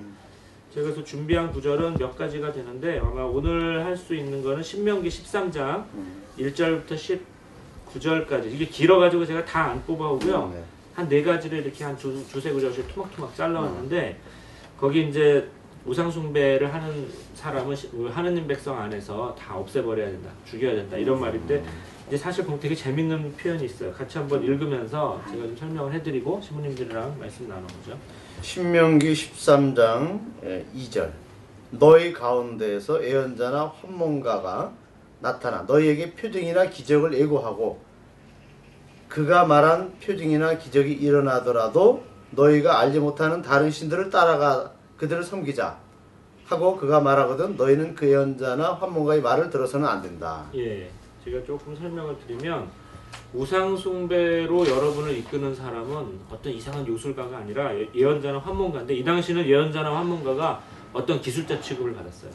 제가 그래서 준비한 구절은 몇 가지가 되는데 아마 오늘 할 수 있는 거는 신명기 13장 1절부터 19절까지 이게 길어가지고 제가 다 안 뽑아오고요. 네. 한네 가지를 이렇게 한 두, 두세 구절씩 토막토막 잘라왔는데 거기 이제 우상숭배를 하는 사람은 시- 하느님 백성 안에서 다 없애버려야 된다, 죽여야 된다 이런 말인데 이제 사실 보면 되게 재밌는 표현이 있어요. 같이 한번 읽으면서 제가 좀 설명을 해드리고 신부님들이랑 말씀 나눠보죠. 신명기 13장 2절 너희 가운데에서 예언자나 환몽가가 나타나 너희에게 표징이나 기적을 예고하고 그가 말한 표징이나 기적이 일어나더라도 너희가 알지 못하는 다른 신들을 따라가 그들을 섬기자 하고 그가 말하거든 너희는 그 예언자나 환몽가의 말을 들어서는 안 된다. 예, 제가 조금 설명을 드리면 우상 숭배로 여러분을 이끄는 사람은 어떤 이상한 요술가가 아니라 예- 예언자나 환문가인데 이 당시는 예언자나 환문가가 어떤 기술자 취급을 받았어요.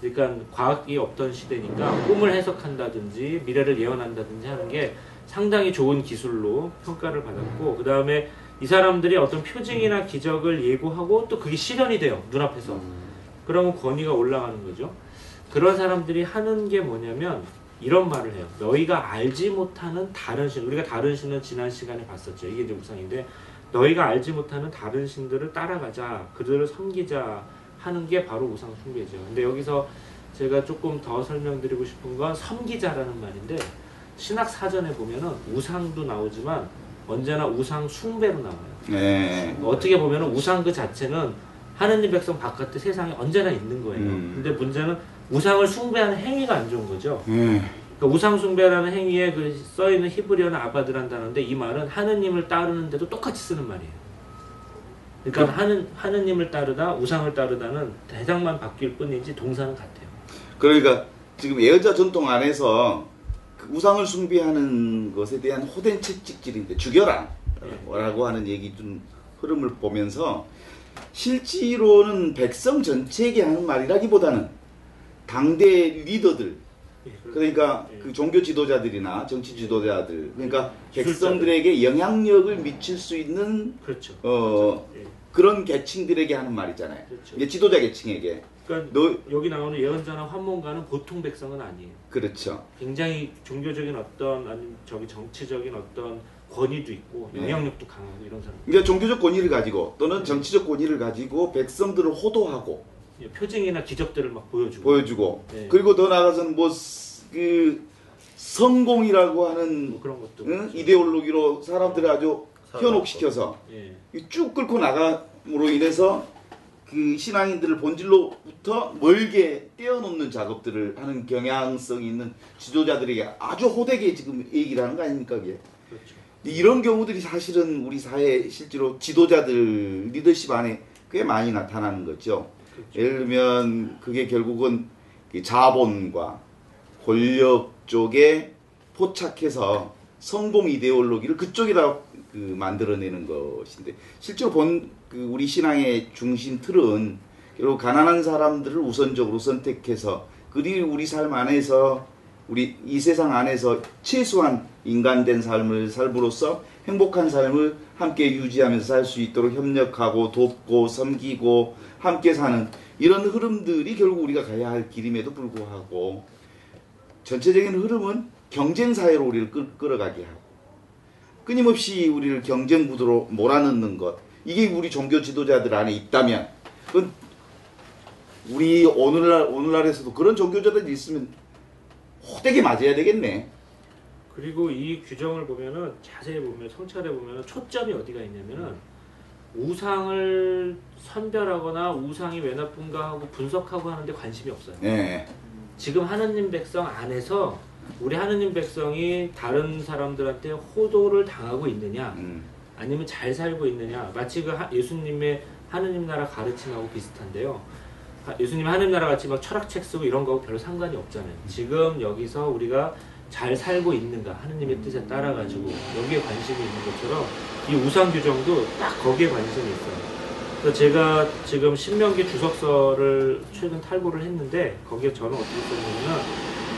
그러니까 과학이 없던 시대니까 꿈을 해석한다든지 미래를 예언한다든지 하는 게 상당히 좋은 기술로 평가를 받았고 그 다음에 이 사람들이 어떤 표징이나 기적을 예고하고 또 그게 실현이 돼요 눈앞에서 그러면 권위가 올라가는 거죠. 그런 사람들이 하는 게 뭐냐면 이런 말을 해요. 너희가 알지 못하는 다른 신, 우리가 다른 신은 지난 시간에 봤었죠. 이게 이제 우상인데 너희가 알지 못하는 다른 신들을 따라가자, 그들을 섬기자 하는 게 바로 우상 숭배죠. 근데 여기서 제가 조금 더 설명드리고 싶은 건 섬기자라는 말인데 신학 사전에 보면은 우상도 나오지만 언제나 우상 숭배로 나와요. 네. 어떻게 보면 우상 그 자체는 하느님 백성 바깥에 세상에 언제나 있는 거예요. 음. 근데 문제는 우상을 숭배하는 행위가 안 좋은 거죠. 네. 그러니까 우상 숭배라는 행위에 그 써 있는 히브리어는 아바드란 단어인데 이 말은 하느님을 따르는데도 똑같이 쓰는 말이에요. 그러니까 하느 하느님을 따르다 우상을 따르다는 대상만 바뀔 뿐이지 동사는 같아요. 그러니까 지금 예언자 전통 안에서 그 우상을 숭배하는 것에 대한 호된 채찍질인데 죽여라 라고 하는 얘기 좀 흐름을 보면서 실제로는 백성 전체에게 하는 말이라기보다는 당대 리더들 예, 그러니까 예. 그 종교 지도자들이나 정치 지도자들 그러니까 기술자들. 백성들에게 영향력을 미칠 수 있는 그렇죠. 어 예. 그런 계층들에게 하는 말이잖아요. 그렇죠. 지도자 계층에게 그러니까 너 여기 나오는 예언자나 환문가는 보통 백성은 아니에요. 그렇죠. 굉장히 종교적인 어떤 아니면 저기 정치적인 어떤 권위도 있고 네. 영향력도 강하고 이런 사람. 그러니까 종교적 권위를 가지고 또는 정치적 권위를 가지고 백성들을 호도하고 예, 표징이나 기적들을 막 보여주고. 보여주고 네. 그리고 더 나아가서는 뭐 그 성공이라고 하는 뭐 그런 것도. 응? 그렇죠. 이데올로기로 사람들을 아주 현혹시켜서 예. 쭉 끌고 나감으로 인해서 그 신앙인들을 본질로부터 멀게 떼어놓는 작업들을 하는 경향성이 있는 지도자들에게 아주 호되게 지금 얘기를 하는 거 아닙니까 그게 그렇죠. 이런 경우들이 사실은 우리 사회 실제로 지도자들 리더십 안에 꽤 많이 나타나는 거죠. 예를 들면 그게 결국은 이 자본과 권력 쪽에 포착해서 성공 이데올로기를 그쪽이라 그 만들어내는 것인데 실제로 본 그 우리 신앙의 중심 틀은 결국 가난한 사람들을 우선적으로 선택해서 그들이 우리 삶 안에서 우리 이 세상 안에서 최소한 인간된 삶을 삶으로써 행복한 삶을 함께 유지하면서 살 수 있도록 협력하고 돕고 섬기고 함께 사는 이런 흐름들이 결국 우리가 가야 할 길임에도 불구하고 전체적인 흐름은 경쟁 사회로 우리를 끌, 끌어가게 하고 끊임없이 우리를 경쟁 구도로 몰아넣는 것 이게 우리 종교 지도자들 안에 있다면 그건 우리 오늘날 오늘날에서도 그런 종교자들이 있으면 호되게 맞아야 되겠네. 그리고 이 규정을 보면은 자세히 보면 성찰해 보면은 초점이 어디가 있냐면은 우상을 선별하거나 우상이 왜 나쁜가 하고 분석하고 하는데 관심이 없어요. 예. 지금 하느님 백성 안에서 우리 하느님 백성이 다른 사람들한테 호도를 당하고 있느냐 음. 아니면 잘 살고 있느냐 마치 그 하- 예수님의 하느님 나라 가르침하고 비슷한데요. 하- 예수님 하느님 나라 같이 막 철학책 쓰고 이런 거하고 별로 상관이 없잖아요. 지금 여기서 우리가 잘 살고 있는가 하느님의 뜻에 따라 가지고 여기에 관심이 있는 것처럼 이 우상 규정도 딱 거기에 관심이 있어요. 그래서 제가 지금 신명기 주석서를 최근 탈고를 했는데 거기에 저는 어떻게 썼냐면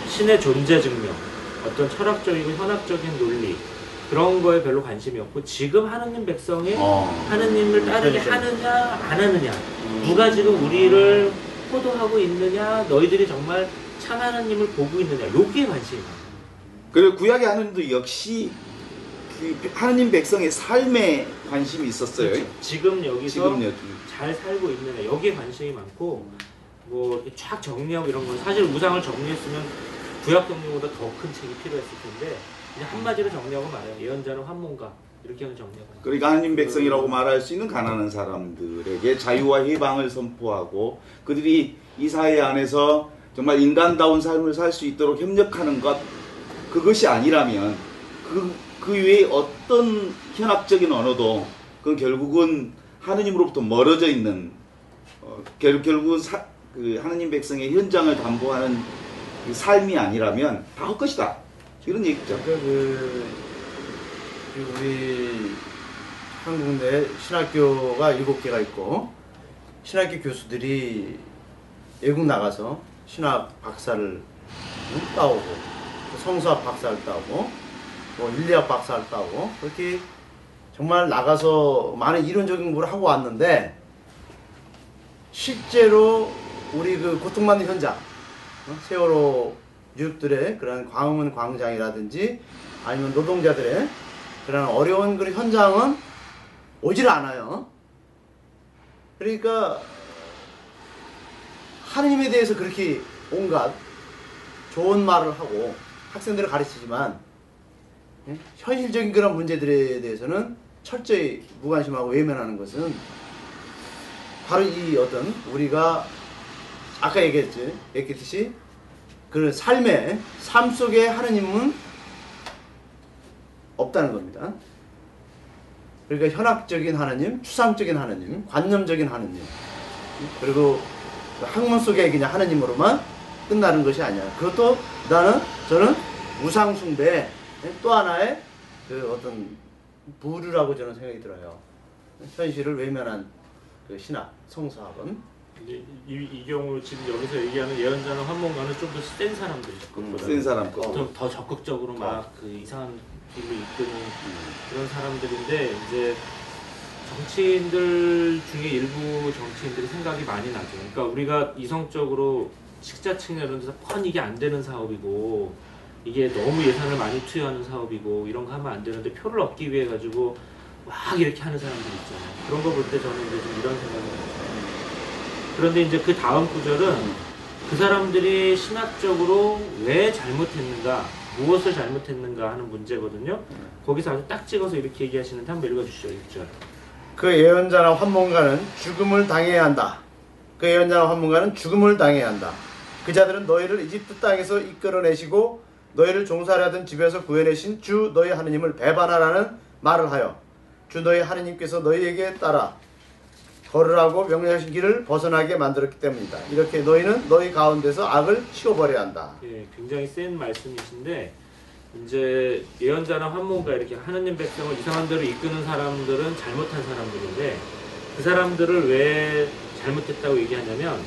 신의 존재 증명, 어떤 철학적이고 현학적인 논리 그런 거에 별로 관심이 없고 지금 하느님 백성이 어. 하느님을 따르게 그러니까요. 하느냐 안 하느냐 누가 지금 우리를 호도하고 있느냐 너희들이 정말 참 하느님을 보고 있느냐 여기에 관심이 많아요. 그리고 구약의 하느님도 역시 그 하느님 백성의 삶에 관심이 있었어요. 그렇죠. 지금 여기서 지금 여기. 잘 살고 있느냐 여기에 관심이 많고 뭐 쫙 정리하고 이런 건 사실 우상을 정리했으면 구약 정리보다 더 큰 책이 필요했을 텐데 그냥 한마디로 정리하고 말해요 예언자는 환문가 이렇게 하면 정리하고 말아요. 그러니까 하느님 백성이라고 말할 수 있는 가난한 사람들에게 자유와 해방을 선포하고 그들이 이 사회 안에서 정말 인간다운 삶을 살 수 있도록 협력하는 것 그것이 아니라면 그, 그 외에 어떤 현학적인 언어도 그건 결국은 하느님으로부터 멀어져 있는 어, 결, 결국은 사, 그 하느님 백성의 현장을 담보하는 그 삶이 아니라면 다 헛것이다 이런 얘기죠. 그, 그 우리 한국 내 신학교가 일곱 개가 있고 신학교 교수들이 외국 나가서 신학 박사를 응? 따오고 또 성서학 박사를 따오고 뭐 인리학 박사를 따오고 그렇게 정말 나가서 많은 이론적인 공부를 하고 왔는데 실제로 우리 그 고통받는 현장 어? 세월호 유족들의 그런 광화문 광장이라든지 아니면 노동자들의 그런 어려운 그런 현장은 오질 않아요. 그러니까 하느님에 대해서 그렇게 온갖 좋은 말을 하고 학생들을 가르치지만 예? 현실적인 그런 문제들에 대해서는 철저히 무관심하고 외면하는 것은 바로 이 어떤 우리가 아까 얘기했지, 얘기했듯이 그 삶의 삶 속에 하느님은 없다는 겁니다. 그러니까 현학적인 하느님, 추상적인 하느님, 관념적인 하느님, 그리고 그 학문 속에 그냥 하느님으로만 끝나는 것이 아니야. 그것도 나는 저는 우상 숭배 또 하나의 그 어떤 부류라고 저는 생각이 들어요. 현실을 외면한 그 신학, 성서학은 근데 이, 이 경우 지금 여기서 얘기하는 예언자나 환몽가는 좀 더 센 사람들이 그것보다 센 사람 거. 더, 더 적극적으로 막 그 이상한 길로 이끄는 그런 사람들인데 이제 정치인들 중에 일부 정치인들이 생각이 많이 나죠. 그러니까 우리가 이성적으로 식자층이나 이런 데서 뻔 이게 안 되는 사업이고 이게 너무 예산을 많이 투여하는 사업이고 이런 거 하면 안 되는데 표를 얻기 위해 가지고 막 이렇게 하는 사람들 있잖아요. 그런 거 볼 때 저는 이제 좀 이런 생각이 들어요. 그런데 이제 그 다음 구절은 그 사람들이 신학적으로 왜 잘못했는가, 무엇을 잘못했는가 하는 문제거든요. 거기서 아주 딱 찍어서 이렇게 얘기하시는데 한번 읽어주시죠, 6절. 그 예언자나 환몽가는 죽음을 당해야 한다. 그 예언자나 환몽가는 죽음을 당해야 한다. 그 자들은 너희를 이집트 땅에서 이끌어내시고 너희를 종살이 하던 집에서 구해내신 주 너희 하느님을 배반하라는 말을 하여 주 너희 하느님께서 너희에게 따라 걸으라고 명령하신 길을 벗어나게 만들었기 때문이다. 이렇게 너희는 너희 가운데서 악을 치워버려야 한다. 예, 굉장히 센 말씀이신데 이제 예언자나 환몽가 이렇게 하느님 백성을 이상한 대로 이끄는 사람들은 잘못한 사람들인데 그 사람들을 왜 잘못했다고 얘기하냐면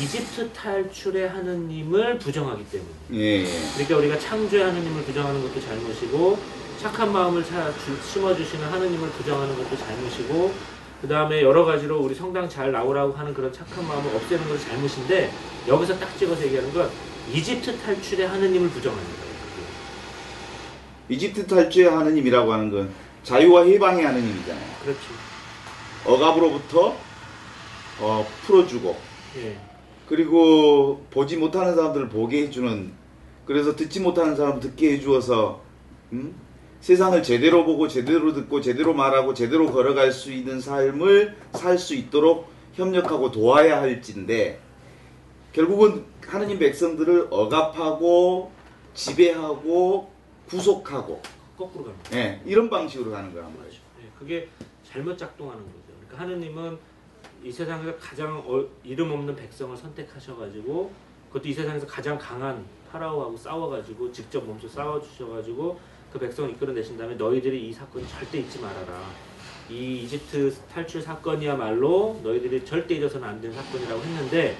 이집트 탈출의 하느님을 부정하기 때문에 예. 그러니까 우리가 창조의 하느님을 부정하는 것도 잘못이고 착한 마음을 심어주시는 하느님을 부정하는 것도 잘못이고 그 다음에 여러 가지로 우리 성당 잘 나오라고 하는 그런 착한 마음을 없애는 것도 잘못인데 여기서 딱 찍어서 얘기하는 건 이집트 탈출의 하느님을 부정하는 거예요. 이집트 탈주의 하느님이라고 하는 건 자유와 해방의 하느님이잖아요. 그렇죠. 억압으로부터 어, 풀어주고 예. 그리고 보지 못하는 사람들을 보게 해주는 그래서 듣지 못하는 사람 듣게 해주어서 음? 세상을 제대로 보고 제대로 듣고 제대로 말하고 제대로 걸어갈 수 있는 삶을 살 수 있도록 협력하고 도와야 할진데 결국은 하느님 백성들을 억압하고 지배하고 구속하고 거꾸로 갑니다. 예, 이런 방식으로 가는 거란 말이죠. 예, 그게 잘못 작동하는 거죠. 그러니까 하느님은 이 세상에서 가장 어- 이름 없는 백성을 선택하셔가지고 그것도 이 세상에서 가장 강한 파라오하고 싸워가지고 직접 몸소 싸워주셔가지고 그 백성을 이끌어내신 다음에 너희들이 이 사건 절대 잊지 말아라. 이 이집트 탈출 사건이야말로 너희들이 절대 잊어서는 안 되는 사건이라고 했는데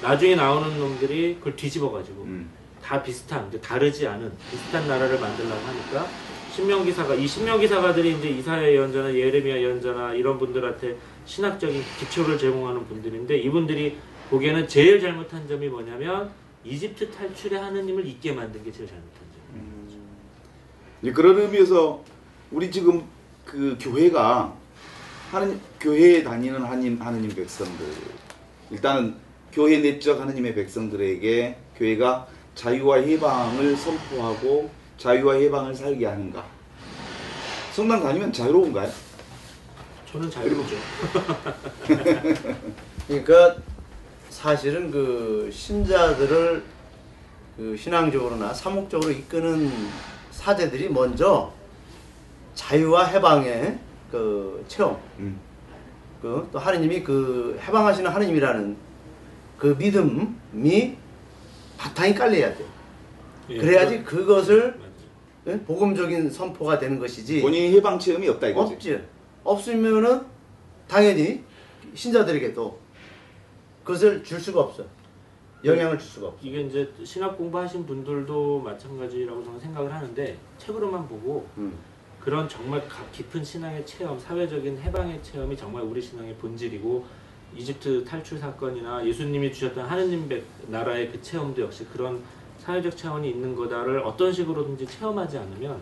나중에 나오는 놈들이 그걸 뒤집어가지고 음. 다 비슷한, 다르지 않은 비슷한 나라를 만들려고 하니까 신명 기사가 이 신명 기사가들이 이제 이사야 예언자나 예레미야 예언자나 이런 분들한테 신학적인 기초를 제공하는 분들인데 이분들이 보기에는 제일 잘못한 점이 뭐냐면 이집트 탈출의 하느님을 잊게 만든 게 제일 잘못한 점이에요. 이제 그런 의미에서 우리 지금 그 교회가 하느님 교회에 다니는 하나님 하느님 백성들 일단은 교회 내적 하느님의 백성들에게 교회가 자유와 해방을 선포하고 자유와 해방을 살게 하는가? 성당 다니면 자유로운가요? 저는 자유롭죠. 그러니까 사실은 그 신자들을 그 신앙적으로나 사목적으로 이끄는 사제들이 먼저 자유와 해방의 그 체험, 음. 그또 하느님이 그 해방하시는 하느님이라는 그 믿음이 바탕이 깔려야 돼. 예, 그래야지 그것을 맞죠. 예? 복음적인 선포가 되는 것이지. 본인이 해방 체험이 없다 이거지. 없지. 없으면은 당연히 신자들에게도 그것을 줄 수가 없어. 영향을 줄 수가 없어. 이게 이제 신학 공부하신 분들도 마찬가지라고 저는 생각을 하는데 책으로만 보고 음. 그런 정말 가- 깊은 신앙의 체험, 사회적인 해방의 체험이 정말 우리 신앙의 본질이고 이집트 탈출 사건이나 예수님이 주셨던 하느님 백- 나라의 그 체험도 역시 그런 사회적 차원이 있는 거다를 어떤 식으로든지 체험하지 않으면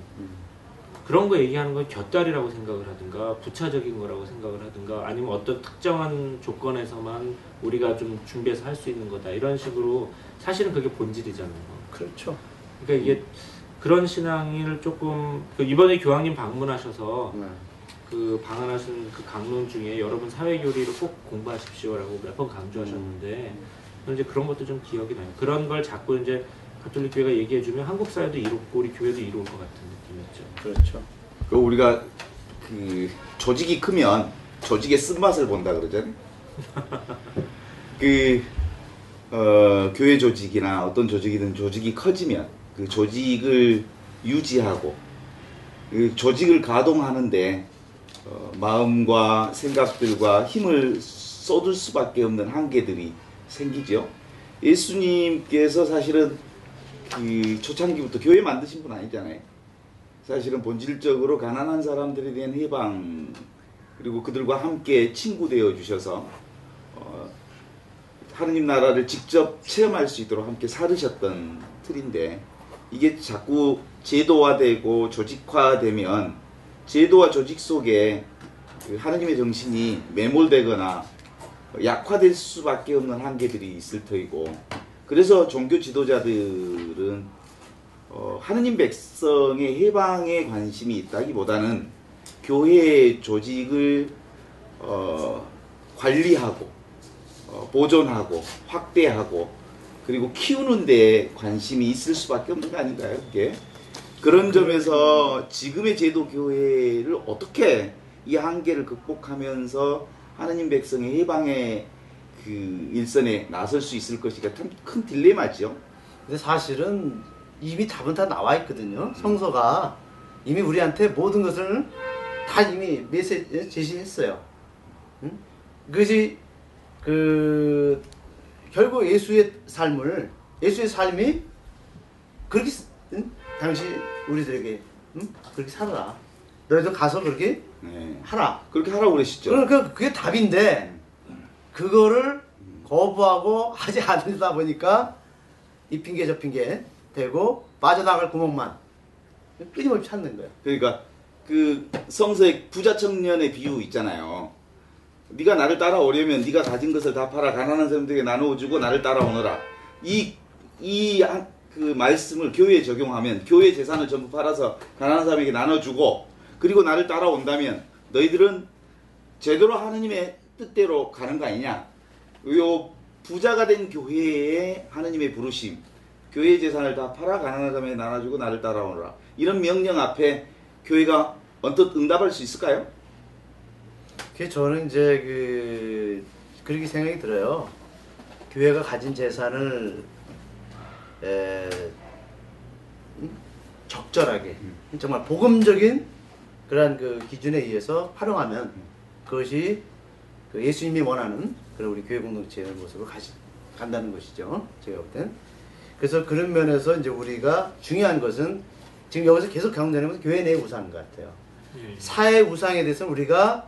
그런 거 얘기하는 건 곁다리라고 생각을 하든가 부차적인 거라고 생각을 하든가 아니면 어떤 특정한 조건에서만 우리가 좀 준비해서 할 수 있는 거다 이런 식으로 사실은 그게 본질이잖아요. 그렇죠. 그러니까 이게 그런 신앙을 조금 그 이번에 교황님 방문하셔서 네. 그 방한하신 그 강론 중에 여러분 사회 교리를 꼭 공부하십시오라고 몇 번 강조하셨는데 저는 이제 그런 것도 좀 기억이 나요. 그런 걸 자꾸 이제 가톨릭 교회가 얘기해주면 한국 사회도 이롭고 우리 교회도 이로울 것 같은 느낌이었죠. 그렇죠. 그 우리가 그 조직이 크면 조직의 쓴맛을 본다 그러잖아요. 그 어, 교회 조직이나 어떤 조직이든 조직이 커지면 그 조직을 유지하고 그 조직을 가동하는데 어, 마음과 생각들과 힘을 쏟을 수밖에 없는 한계들이 생기죠. 예수님께서 사실은 그 초창기부터 교회 만드신 분 아니잖아요. 사실은 본질적으로 가난한 사람들에 대한 해방 그리고 그들과 함께 친구 되어 주셔서 어, 하느님 나라를 직접 체험할 수 있도록 함께 살으셨던 틀인데 이게 자꾸 제도화되고 조직화되면 제도와 조직 속에 그 하느님의 정신이 매몰되거나 약화될 수밖에 없는 한계들이 있을 터이고 그래서 종교 지도자들은 어, 하느님 백성의 해방에 관심이 있다기보다는 교회 조직을 어, 관리하고 어, 보존하고 확대하고 그리고 키우는 데 관심이 있을 수밖에 없는 거 아닌가요? 그게 그런 점에서 지금의 제도 교회를 어떻게 이 한계를 극복하면서 하느님 백성의 해방의 그 일선에 나설 수 있을 것이가 참 큰 딜레마죠. 근데 사실은 이미 답은 다 나와 있거든요. 성서가 이미 우리한테 모든 것을 다 이미 메시지 제시했어요. 응? 그것이 그 결국 예수의 삶을 예수의 삶이 그렇게 쓰- 응? 당시 우리들에게 응? 그렇게 살아라. 너희도 가서 그렇게 네. 하라. 그렇게 하라고 그러시죠. 그러니까 그게 답인데 그거를 거부하고 하지 않으다 보니까 이 핑계 저 핑계 대고 빠져나갈 구멍만 끊임없이 찾는 거예요. 그러니까 그 성서의 부자 청년의 비유 있잖아요. 네가 나를 따라오려면 네가 가진 것을 다 팔아 가난한 사람들에게 나누어 주고 나를 따라오너라. 이 이 그 말씀을 교회에 적용하면 교회 재산을 전부 팔아서 가난한 사람에게 나눠 주고 그리고 나를 따라온다면 너희들은 제대로 하느님의 뜻대로 가는 거 아니냐? 요 부자가 된 교회의 하느님의 부르심, 교회 재산을 다 팔아 가난한 사람에게 나눠주고 나를 따라오너라. 이런 명령 앞에 교회가 언뜻 응답할 수 있을까요? 그게 저는 이제 그 그렇게 생각이 들어요. 교회가 가진 재산을 에, 음? 적절하게 정말 복음적인 그러한 그 기준에 의해서 활용하면 그것이 그 예수님이 원하는 그런 우리 교회 공동체의 모습을 가시, 간다는 것이죠. 제가 볼 땐. 그래서 그런 면에서 이제 우리가 중요한 것은 지금 여기서 계속 강조하는 것은 교회 내의 우상인 것 같아요. 예. 사회 우상에 대해서는 우리가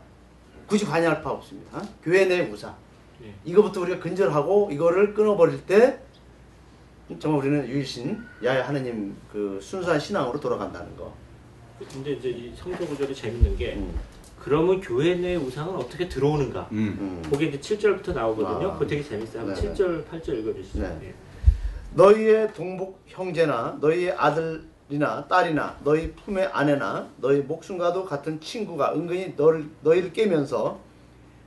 굳이 관여할 바 없습니다. 교회 내 우상. 예. 이거부터 우리가 근절하고 이거를 끊어버릴 때 정말 우리는 유일신 야야 하느님 그 순수한 신앙으로 돌아간다는 거. 근데 이제 이 성서 구절이 재밌는 게 음. 그러면 교회 내 우상은 어떻게 들어오는가? 음. 음. 거기 이제 7절부터 나오거든요. 아. 그거 되게 재밌어요. 한번 네네. 7절, 8절 읽어주시죠. 네. 예. 너희의 동복 형제나 너희의 아들이나 딸이나 너희 품의 아내나 너희 목숨과도 같은 친구가 은근히 너를, 너희를 깨면서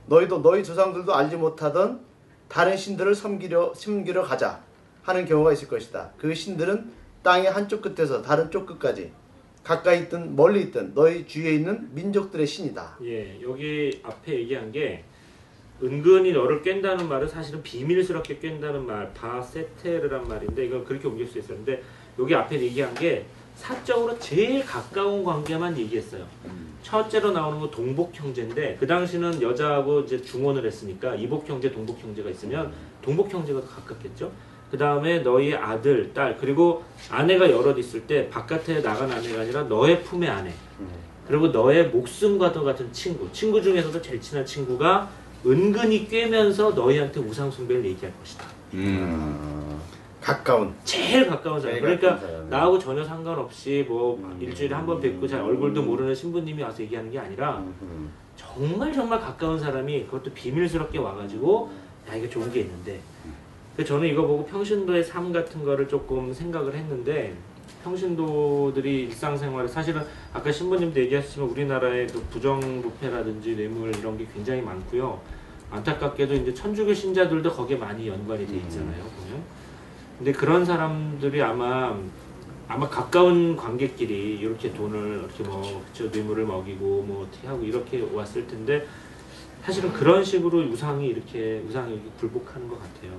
너희도 너희 조상들도 알지 못하던 다른 신들을 섬기려, 섬기려 가자 하는 경우가 있을 것이다. 그 신들은 땅의 한쪽 끝에서 다른 쪽 끝까지 가까이 있든 멀리 있든 너희 주위에 있는 민족들의 신이다. 예, 여기 앞에 얘기한 게 은근히 너를 깬다는 말은 사실은 비밀스럽게 깬다는 말, 바세테르란 말인데 이걸 그렇게 옮길 수. 근데 여기 앞에 얘기한 게 사적으로 제일 가까운 관계만 얘기했어요. 첫째로 나오는 거 동복 형제인데 그 당시는 여자하고 이제 중혼을 했으니까 이복 형제, 동복 형제가 있으면 동복 형제가 더 가깝겠죠. 그 다음에 너희 아들, 딸 그리고 아내가 여럿 있을 때 바깥에 나간 아내가 아니라 너의 품의 아내. 그리고 너의 목숨과도 같은 친구, 친구 중에서도 제일 친한 친구가 은근히 꿰면서 너희한테 우상 숭배를 얘기할 것이다. 음. 가까운. 제일 가까운 사람. 제일 그러니까 가까운 사람. 나하고 전혀 상관없이 뭐 음. 일주일에 한 번 뵙고 잘 얼굴도 모르는 신부님이 와서 얘기하는 게 아니라 정말 정말 가까운 사람이 그것도 비밀스럽게 와가지고 야 이거 좋은 게 있는데 저는 이거 보고 평신도의 삶 같은 거를 조금 생각을 했는데 평신도들이 일상생활에 사실은 아까 신부님도 얘기하셨지만 우리나라의 그 부정부패라든지 뇌물 이런 게 굉장히 많고요. 안타깝게도 이제 천주교 신자들도 거기에 많이 연관이 돼 있잖아요 보면. 근데 그런 사람들이 아마 아마 가까운 관객끼리 이렇게 돈을 이렇게 뭐 그쵸 뇌물을 먹이고 뭐 어떻게 하고 이렇게 왔을 텐데 사실은 그런 식으로 우상이 이렇게 우상이 이렇게 굴복하는 것 같아요.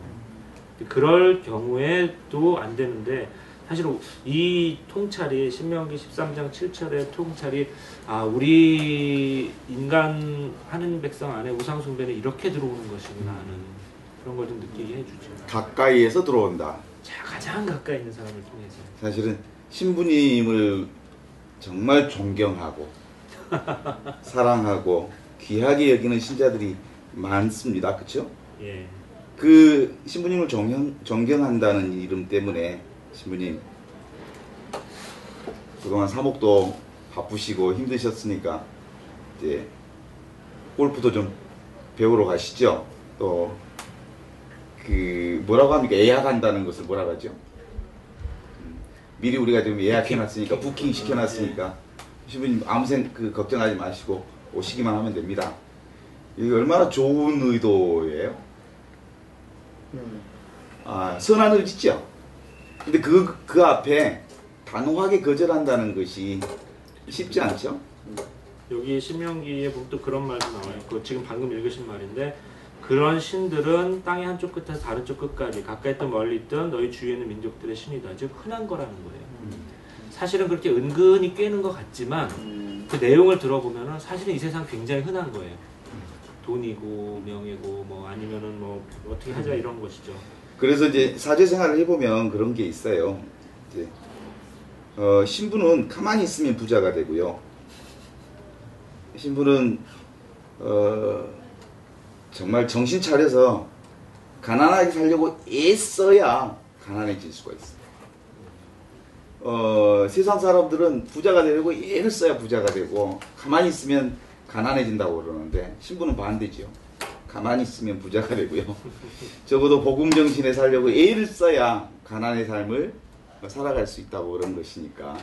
그럴 경우에 도 안 되는데 사실 이 통찰이 신명기 13장 7절의 통찰이 아 우리 인간 하는 백성 안에 우상 숭배는 이렇게 들어오는 것이구나 하는 그런 걸 좀 느끼게 해주죠. 가까이에서 들어온다. 자 가장 가까이 있는 사람을 통해서. 사실은 신부님을 정말 존경하고 사랑하고 귀하게 여기는 신자들이 많습니다. 그렇죠? 예. 그 신부님을 존경, 존경한다는 이름 때문에 신부님 그동안 사목도 바쁘시고 힘드셨으니까 이제 골프도 좀 배우러 가시죠. 또 그 뭐라고 합니까? 예약한다는 것을 뭐라고 하죠? 음, 미리 우리가 좀 예약해놨으니까 부킹 시켜놨으니까 신부님 아무 생 그 걱정하지 마시고 오시기만 하면 됩니다. 이게 얼마나 좋은 의도예요. 음. 아, 선한 의지죠. 근데 그, 그 앞에 단호하게 거절한다는 것이 쉽지 않죠. 여기 신명기에 보면 또 그런 말도 나와요. 그 지금 방금 읽으신 말인데 그런 신들은 땅의 한쪽 끝에서 다른 쪽 끝까지 가까이 있든 멀리 있든 너희 주위에 있는 민족들의 신이다. 즉 흔한 거라는 거예요. 사실은 그렇게 은근히 꿰는 것 같지만 음. 그 내용을 들어보면은 사실은 이 세상 굉장히 흔한 거예요. 돈이고 명예고 뭐 아니면은 뭐 어떻게 하자 이런 것이죠. 그래서 이제 사제 생활을 해보면 그런 게 있어요. 이제 어, 신부는 가만히 있으면 부자가 되고요. 신부는 어, 정말 정신 차려서 가난하게 살려고 애써야 가난해질 수가 있어요. 어, 세상 사람들은 부자가 되려고 애를 써야 부자가 되고 가만히 있으면 가난해진다고 그러는데 신부는 반대지요. 가만히 있으면 부자가 되고요. 적어도 복음 정신에 살려고 애를 써야 가난의 삶을 살아갈 수 있다고 그런 것이니까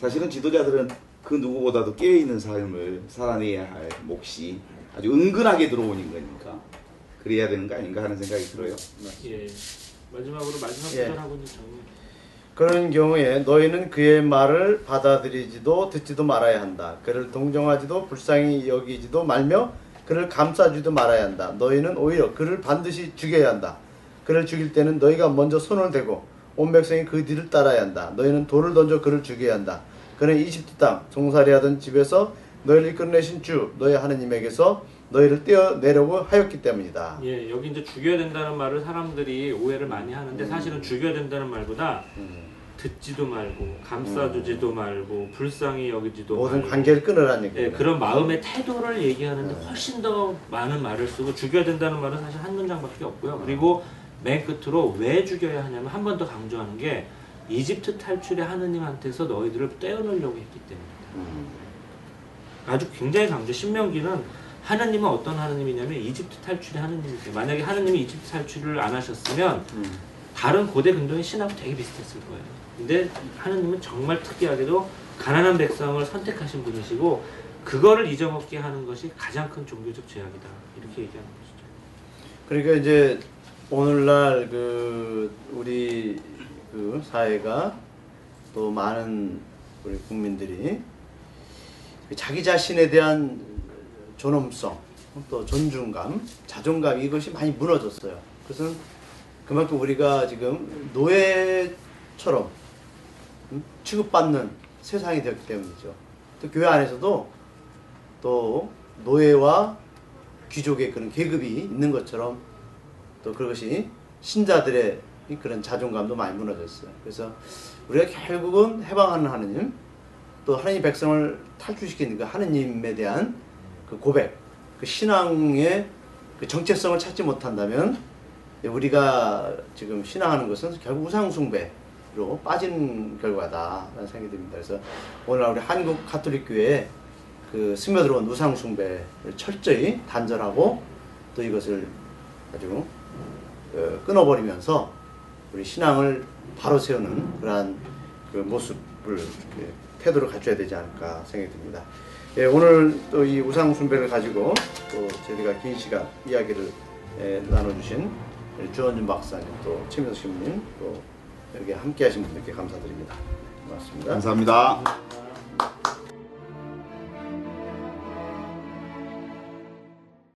사실은 지도자들은 그 누구보다도 깨어 있는 삶을 살아내야 할 몫이 아주 은근하게 들어오는 거니까 그래야 되는 거 아닌가 하는 생각이 들어요. 예. 마지막으로 마지막 예. 구절하고 이제 정리. 그런 경우에 너희는 그의 말을 받아들이지도 듣지도 말아야 한다. 그를 동정하지도 불쌍히 여기지도 말며 그를 감싸주지도 말아야 한다. 너희는 오히려 그를 반드시 죽여야 한다. 그를 죽일 때는 너희가 먼저 손을 대고 온 백성이 그 뒤를 따라야 한다. 너희는 돌을 던져 그를 죽여야 한다. 그는 이집트 땅 종살이하던 집에서 너희를 이끌어내신 주 너희 하느님에게서 너희를 떼어내려고 하였기 때문이다. 예, 여기 이제 죽여야 된다는 말을 사람들이 오해를 많이 하는데 사실은 죽여야 된다는 말보다 듣지도 말고 감싸주지도 말고 불쌍히 여기지도 모든 말고 관계를 끊으라는 예, 얘기입니다. 그런 마음의 태도를 얘기하는데 훨씬 더 많은 말을 쓰고 죽여야 된다는 말은 사실 한 문장밖에 없고요. 그리고 맨 끝으로 왜 죽여야 하냐면 한 번 더 강조하는 게 이집트 탈출의 하느님한테서 너희들을 떼어놓으려고 했기 때문이다. 아주 굉장히 강조. 신명기는 하느님은 어떤 하느님이냐면 이집트 탈출의 하느님이세요. 만약에 하느님이 이집트 탈출을 안 하셨으면 다른 고대 근동의 신하고 되게 비슷했을 거예요. 근데 하느님은 정말 특이하게도 가난한 백성을 선택하신 분이시고 그거를 잊어먹게 하는 것이 가장 큰 종교적 죄악이다. 이렇게 얘기하는 것이죠. 그러니까 이제 오늘날 그 우리 그 사회가 또 많은 우리 국민들이 그 자기 자신에 대한 존엄성, 또 존중감, 자존감 이것이 많이 무너졌어요. 그것은 그만큼 우리가 지금 노예처럼 음, 취급받는 세상이 되었기 때문이죠. 또 교회 안에서도 또 노예와 귀족의 그런 계급이 있는 것처럼 또 그것이 신자들의 이 그런 자존감도 많이 무너졌어요. 그래서 우리가 결국은 해방하는 하느님, 또 하나님 백성을 탈출시키는 그 하느님에 대한 그 고백, 그 신앙의 그 정체성을 찾지 못한다면 우리가 지금 신앙하는 것은 결국 우상숭배 로 빠진 결과다라는 생각이 듭니다. 그래서 오늘 우리 한국 가톨릭 교회에 그 스며들어온 우상 숭배를 철저히 단절하고 또 이것을 아주 어, 끊어버리면서 우리 신앙을 바로 세우는 그러한 그 모습을 태도를 갖춰야 되지 않을까 생각이 듭니다. 예, 오늘 또 이 우상 숭배를 가지고 또 저희가 긴 시간 이야기를 예, 나눠주신 주원준 박사님 또 최민석 신부님 또 이렇게 함께 하신 분들께 감사드립니다. 고맙습니다. 감사합니다.